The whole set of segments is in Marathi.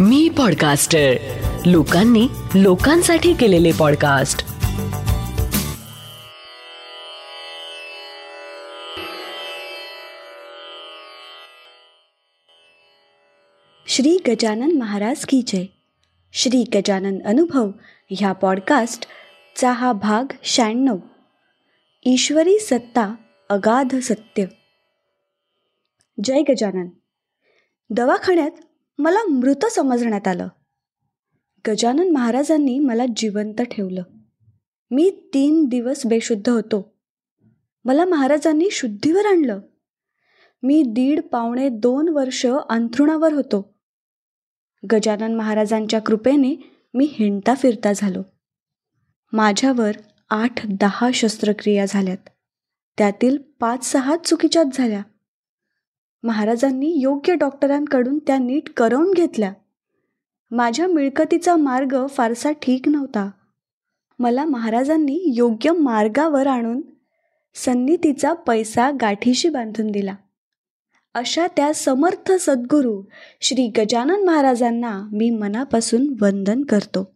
मी पॉडकास्टर लोकांनी लोकांसाठी केलेले पॉडकास्ट श्री गजानन महाराज की जय. श्री गजानन अनुभव ह्या पॉडकास्टचा हा भाग शहाण्णव. ईश्वरी सत्ता अगाध सत्य. जय गजानन. दवाखान्यात मला मृत समजण्यात आलं. गजानन महाराजांनी मला जिवंत ठेवलं. मी तीन दिवस बेशुद्ध होतो. मला महाराजांनी शुद्धीवर आणलं. मी दीड पावणे दोन वर्ष अंथरुणावर होतो. गजानन महाराजांच्या कृपेने मी हिंडता फिरता झालो. माझ्यावर आठ दहा शस्त्रक्रिया झाल्यात. त्यातील पाच सहा चुकीच्याच झाल्या. महाराजांनी योग्य डॉक्टरांकडून त्या नीट करवून घेतल्या. माझ्या मिळकतीचा मार्ग फारसा ठीक नव्हता. मला महाराजांनी योग्य मार्गावर आणून सन्नितीचा पैसा गाठीशी बांधून दिला. अशा त्या समर्थ सद्गुरू श्री गजानन महाराजांना मी मनापासून वंदन करतो.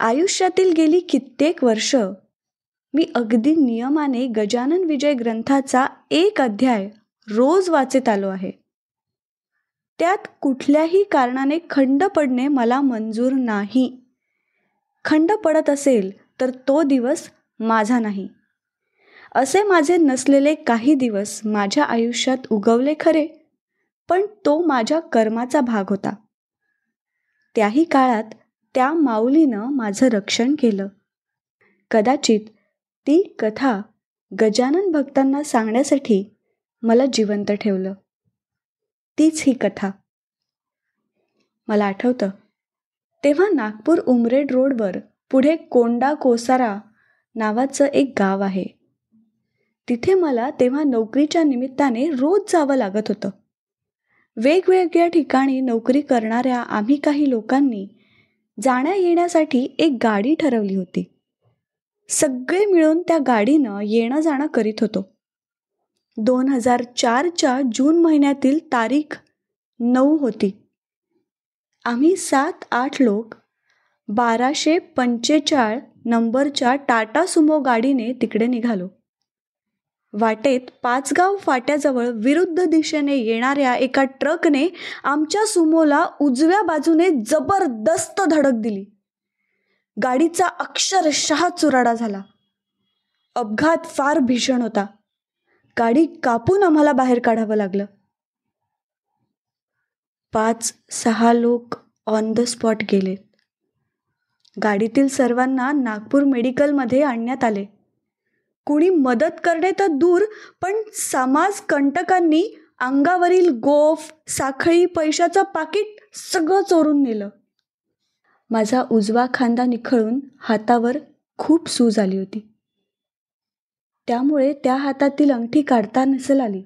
आयुष्यातील गेली कित्येक वर्ष मी अगदी नियमाने गजानन विजय ग्रंथाचा एक अध्याय रोज वाचत आलो आहे. त्यात कुठल्याही कारणाने खंड पडणे मला मंजूर नाही. खंड पडत असेल तर तो दिवस माझा नाही. असे माझे नसलेले काही दिवस माझ्या आयुष्यात उगवले खरे पण तो माझ्या कर्माचा भाग होता. त्याही काळात त्या माऊलीनं माझं रक्षण केलं. कदाचित ती कथा गजानन भक्तांना सांगण्यासाठी मला जिवंत ठेवलं. तीच ही कथा. मला आठवतं तेव्हा नागपूर उमरेड रोडवर पुढे कोंडा कोसारा नावाचं एक गाव आहे. तिथे मला तेव्हा नोकरीच्या निमित्ताने रोज जावं लागत होतं. वेगवेगळ्या ठिकाणी नोकरी करणाऱ्या आम्ही काही लोकांनी जाण्या येण्यासाठी एक गाडी ठरवली होती. सगळे मिळून त्या गाडीनं येणं जाणं करीत होतो. दोन हजार चारच्या जून महिन्यातील तारीख नऊ होती. आम्ही सात आठ लोक बाराशे पंचेचाळ नंबरच्या टाटा सुमो गाडीने तिकडे निघालो. वाटेत पाचगाव फाट्याजवळ विरुद्ध दिशेने येणाऱ्या एका ट्रकने आमच्या सुमोला उजव्या बाजूने जबरदस्त धडक दिली. गाडीचा अक्षरशः चुराडा झाला. अपघात फार भीषण होता. गाडी कापून आम्हाला बाहेर काढावं लागलं. पाच सहा लोक ऑन द स्पॉट गेले. गाडीतील सर्वांना नागपूर मेडिकलमध्ये आणण्यात आले. कुणी मदत करणे तर दूर पण समाज कंटकांनी अंगावरील गोफ साखळी पैशाचं पाकिट सगळं चोरून नेलं. माझा उजवा खांदा निखळून हातावर खूप सूज आली होती. त्यामुळे त्या हातातील अंगठी काढता नसेल आली.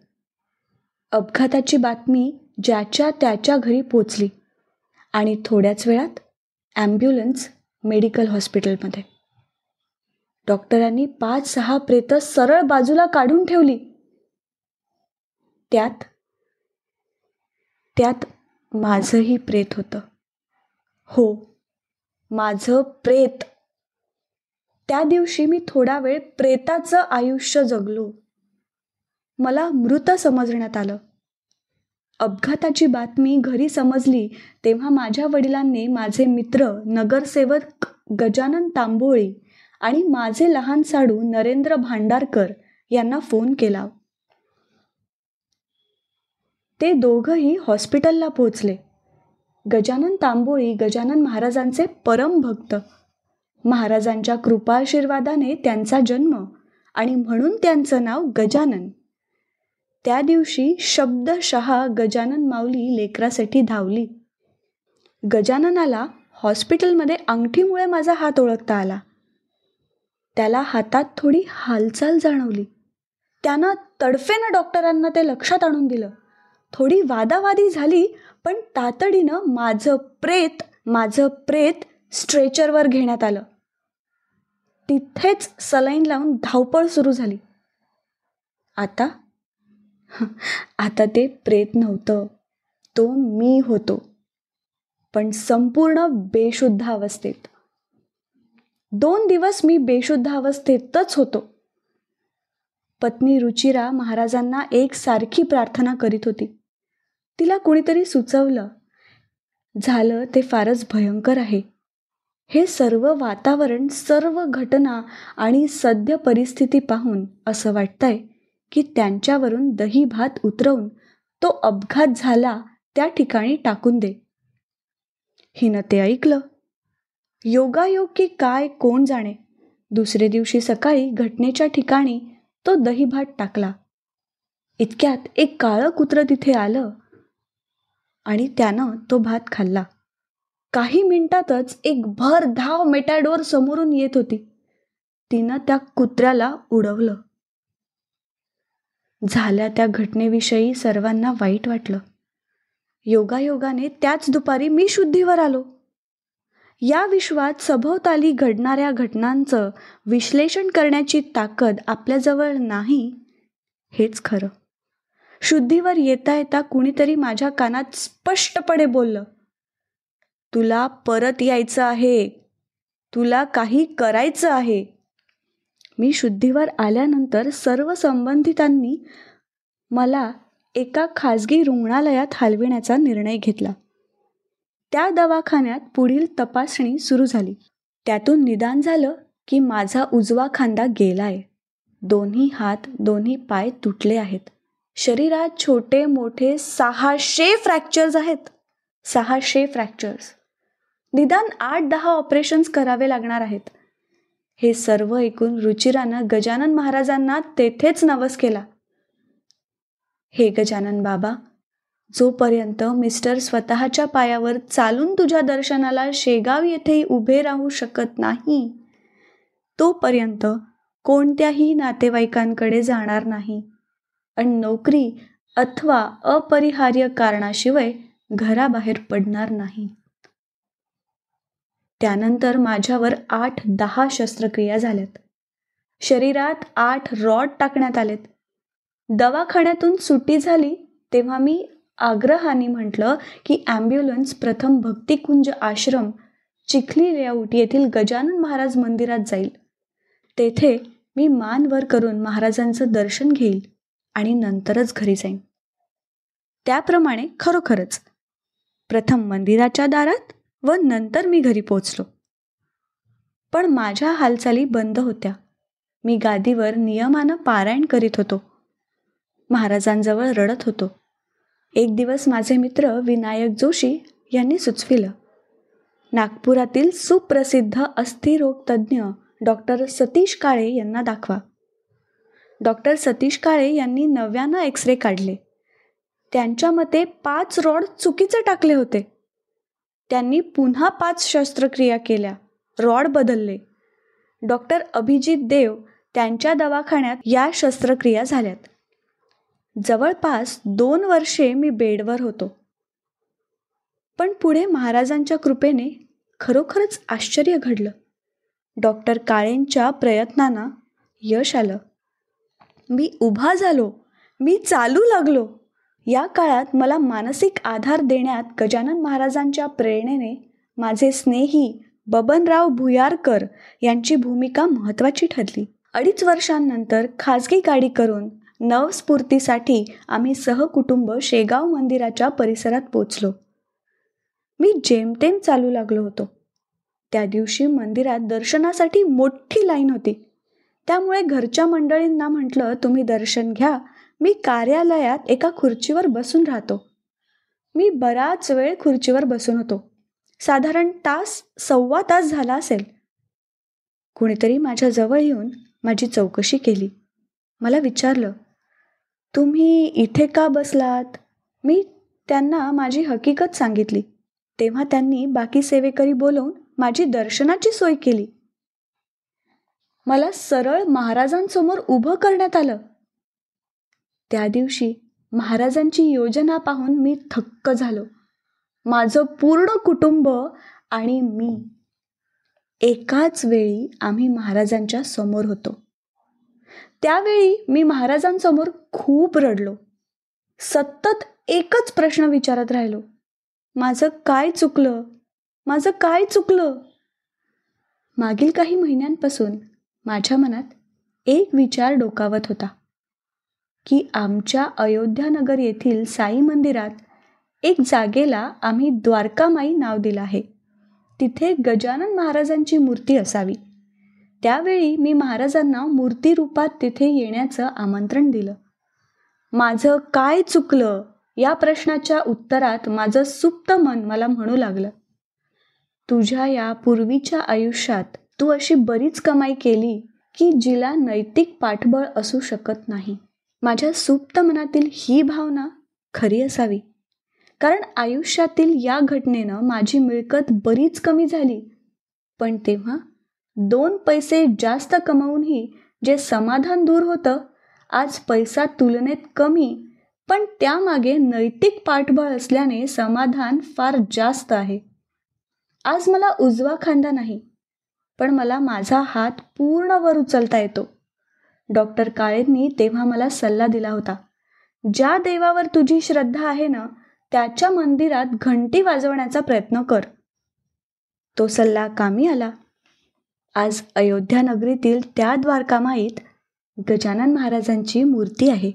अपघाताची बातमी ज्याच्या त्याच्या घरी पोचली आणि थोड्याच वेळात ॲम्ब्युलन्स मेडिकल हॉस्पिटलमध्ये. डॉक्टरांनी पाच सहा प्रेत सरळ बाजूला काढून ठेवली. त्यात त्यात माझंही प्रेत होतं. हो माझं प्रेत. त्या दिवशी मी थोडा वेळ प्रेताचं आयुष्य जगलो. मला मृत समजण्यात आलं. अपघाताची बातमी घरी समजली तेव्हा माझ्या वडिलांनी माझे मित्र नगरसेवक गजानन तांबोळी आणि माझे लहान साडू नरेंद्र भांडारकर यांना फोन केला. ते दोघंही हॉस्पिटलला पोहोचले. गजानन तांबोळी गजानन महाराजांचे परम भक्त महाराजांच्या कृपाशीर्वादाने त्यांचा जन्म आणि म्हणून त्यांचं नाव गजानन. त्या दिवशी शब्दशहा गजानन माऊली लेकरासाठी धावली. गजाननाला हॉस्पिटलमध्ये अंगठीमुळे माझा हात ओळखता आला. त्याला हातात थोडी हालचाल जाणवली. त्यानं तडफेनं डॉक्टरांना ते लक्षात आणून दिलं. थोडी वादावादी झाली पण तातडीनं माझं प्रेत माझं प्रेत स्ट्रेचरवर घेण्यात आलं. तिथेच सलाईन लावून धावपळ सुरू झाली. आता? आता ते प्रेत नव्हतं. तो मी होतो. पण संपूर्ण बेशुद्ध अवस्थेत. दोन दिवस मी बेशुद्ध अवस्थेतच होतो. पत्नी रुचिरा महाराजांना एक सारखी प्रार्थना करीत होती. तिला कुणीतरी सुचवलं. झालं ते फारच भयंकर आहे. हे सर्व वातावरण सर्व घटना आणि सद्य परिस्थिती पाहून असं वाटतंय की त्यांच्यावरून दही भात उतरवून तो अपघात झाला त्या ठिकाणी टाकून दे. हिनं ते ऐकलं. योगायोग की काय कोण जाणे? दुसरे दिवशी सकाळी घटनेच्या ठिकाणी तो दही भात टाकला. इतक्यात एक काळं कुत्रं तिथे आलं आणि त्यानं तो भात खाल्ला. काही मिनिटातच एक भर धाव मेटॅडोर समोरून येत होती. तिनं त्या कुत्र्याला उडवलं. झाल्या त्या घटनेविषयी सर्वांना वाईट वाटलं. योगायोगाने त्याच दुपारी मी शुद्धीवर आलो. या विश्वात सभोवताली घडणाऱ्या घटनांचं विश्लेषण करण्याची ताकद आपल्याजवळ नाही हेच खरं. शुद्धीवर येता येता कुणीतरी माझ्या कानात स्पष्टपणे बोललं. तुला परत यायचं आहे. तुला काही करायचं आहे. मी शुद्धीवर आल्यानंतर सर्व संबंधितांनी मला एका खाजगी रुग्णालयात हलविण्याचा निर्णय घेतला. त्या दवाखान्यात पुढील तपासणी सुरू झाली. त्यातून निदान झालं की माझा उजवा खांदा गेलाय. दोन्ही हात दोन्ही पाय तुटले आहेत. शरीरात छोटे मोठे सहाशे फ्रॅक्चर्स आहेत. सहाशे फ्रॅक्चर्स निदान आठ दहा ऑपरेशन्स करावे लागणार आहेत. हे सर्व ऐकून रुचिरानं गजानन महाराजांना तेथेच नवस केला. हे गजानन बाबा जोपर्यंत मिस्टर स्वतःच्या पायावर चालून तुझ्या दर्शनाला शेगाव येथे उभे राहू शकत नाही तोपर्यंत कोणत्याही नातेवाईकांकडे जाणार नाही. आणि नोकरी अथवा अपरिहार्य कारणाशिवाय घराबाहेर पडणार नाही. त्यानंतर माझ्यावर आठ दहा शस्त्रक्रिया झाल्यात. शरीरात आठ रॉड टाकण्यात आलेत. दवाखान्यातून सुट्टी झाली तेव्हा मी आग्रहाने म्हटलं की ॲम्ब्युलन्स प्रथम भक्तिकुंज आश्रम चिखली लेआउट येथील गजानन महाराज मंदिरात जाईल. तेथे मी मान वर करून महाराजांचं दर्शन घेईल आणि नंतरच घरी जाईन. त्याप्रमाणे खरोखरच. प्रथम मंदिराच्या दारात व नंतर मी घरी पोचलो. पण माझ्या हालचाली बंद होत्या. मी गादीवर नियमानं पारायण करीत होतो. महाराजांजवळ रडत होतो. एक दिवस माझे मित्र विनायक जोशी यांनी सुचविलं नागपुरातील सुप्रसिद्ध अस्थिरोगतज्ञ डॉक्टर सतीश काळे यांना दाखवा. डॉक्टर सतीश काळे यांनी नव्यानं एक्सरे काढले. त्यांच्या मते पाच रॉड चुकीचे टाकले होते. त्यांनी पुन्हा पाच शस्त्रक्रिया केल्या. रॉड बदलले. डॉक्टर अभिजित देव त्यांच्या दवाखान्यात या शस्त्रक्रिया झाल्यात. जवळपास दोन वर्षे मी बेडवर होतो. पण पुढे महाराजांच्या कृपेने खरोखरच आश्चर्य घडलं. डॉक्टर काळेंच्या प्रयत्नांना यश आलं. मी उभा झालो. मी चालू लागलो. या काळात मला मानसिक आधार देण्यात गजानन महाराजांच्या प्रेरणेने माझे स्नेही बबनराव भुयारकर यांची भूमिका महत्त्वाची ठरली. अडीच वर्षांनंतर खाजगी गाडी करून नवस्फूर्तीसाठी आम्ही सहकुटुंब शेगाव मंदिराच्या परिसरात पोचलो. मी जेमतेम चालू लागलो होतो. त्या दिवशी मंदिरात दर्शनासाठी मोठी लाईन होती. त्यामुळे घरच्या मंडळींना म्हटलं तुम्ही दर्शन घ्या मी कार्यालयात एका खुर्चीवर बसून राहतो. मी बराच वेळ खुर्चीवर बसून होतो. साधारण तास सव्वा तास झाला असेल. कुणीतरी माझ्याजवळ येऊन माझी चौकशी केली. मला विचारलं तुम्ही इथे का बसलात? मी त्यांना माझी हकीकत सांगितली. तेव्हा त्यांनी बाकी सेवेकरी बोलवून माझी दर्शनाची सोय केली. मला सरळ महाराजांसमोर उभं करण्यात आलं. त्या दिवशी महाराजांची योजना पाहून मी थक्क झालो. माझं पूर्ण कुटुंब आणि मी एकाच वेळी आम्ही महाराजांच्या समोर होतो. त्यावेळी मी महाराजांसमोर खूप रडलो. सतत एकच प्रश्न विचारत राहिलो. माझं काय चुकलं? माझं काय चुकलं? मागील काही महिन्यांपासून माझ्या मनात एक विचार डोकावत होता. की आमच्या अयोध्यानगर येथील साई मंदिरात एक जागेला आम्ही द्वारकामाई नाव दिलं आहे. तिथे गजानन महाराजांची मूर्ती असावी. त्यावेळी मी महाराजांना मूर्ती रूपात तिथे येण्याचं आमंत्रण दिलं. माझं काय चुकलं? या प्रश्नाच्या उत्तरात माझं सुप्त मन मला म्हणू लागलं. तुझ्या या पूर्वीच्या आयुष्यात तू अशी बरीच कमाई केली की जिला नैतिक पाठबळ असू शकत नाही. माझ्या सुप्त मनातील ही भावना खरी असावी. कारण आयुष्यातील या घटनेनं माझी मिळकत बरीच कमी झाली. पण तेव्हा दोन पैसे जास्त कमावूनही जे समाधान दूर होतं आज पैसा तुलनेत कमी पण त्यामागे नैतिक पाठबळ असल्याने समाधान फार जास्त आहे. आज मला उजवा खांदा नाही पण मला माझा हात पूर्ण वर उचलता येतो. डॉक्टर काळेंनी तेव्हा मला सल्ला दिला होता. ज्या देवावर तुझी श्रद्धा आहे ना त्याच्या मंदिरात घंटी वाजवण्याचा प्रयत्न कर. तो सल्ला कामी आला. आज अयोध्या नगरीतील त्या द्वारकामाईत गजानन महाराजांची मूर्ती आहे.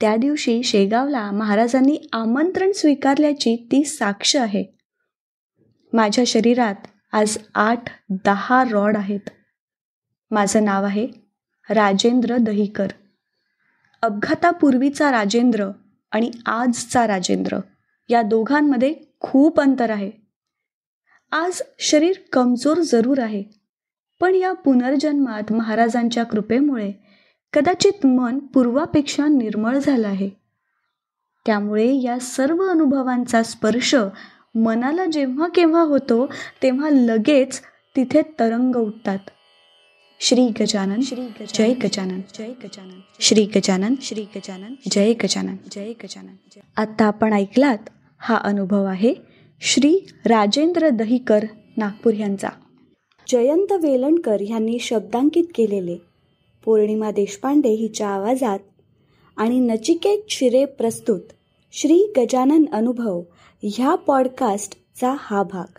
त्या दिवशी शेगावला महाराजांनी आमंत्रण स्वीकारल्याची ती साक्ष आहे. माझ्या शरीरात आज आठ दहा रॉड आहेत. माझं नाव आहे राजेंद्र दहीकर. अपघातापूर्वीचा राजेंद्र आणि आजचा राजेंद्र या दोघांमध्ये खूप अंतर आहे. आज शरीर कमजोर जरूर आहे पण या पुनर्जन्मात महाराजांच्या कृपेमुळे कदाचित मन पूर्वापेक्षा निर्मळ झालं आहे. त्यामुळे या सर्व अनुभवांचा स्पर्श मनाला जेव्हा केव्हा होतो तेव्हा लगेच तिथे तरंग उठतात. श्री गजानन श्री जय गजानन जय गजानन श्री गजानन श्री गजानन जय गजानन जय गजानन आता आपण ऐकलात हा अनुभव आहे श्री राजेंद्र दहीकर नागपूर यांचा. जयंत वेलणकर यांनी शब्दांकित केलेले पौर्णिमा देशपांडे हिच्या आवाजात आणि नचिकेत शिरे प्रस्तुत श्री गजानन अनुभव ह्या पॉडकास्टचा हा भाग.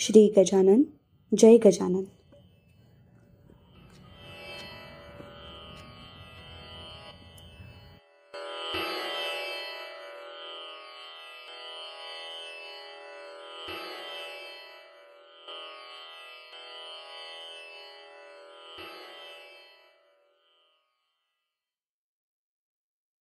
श्री गजानन जय गजानन.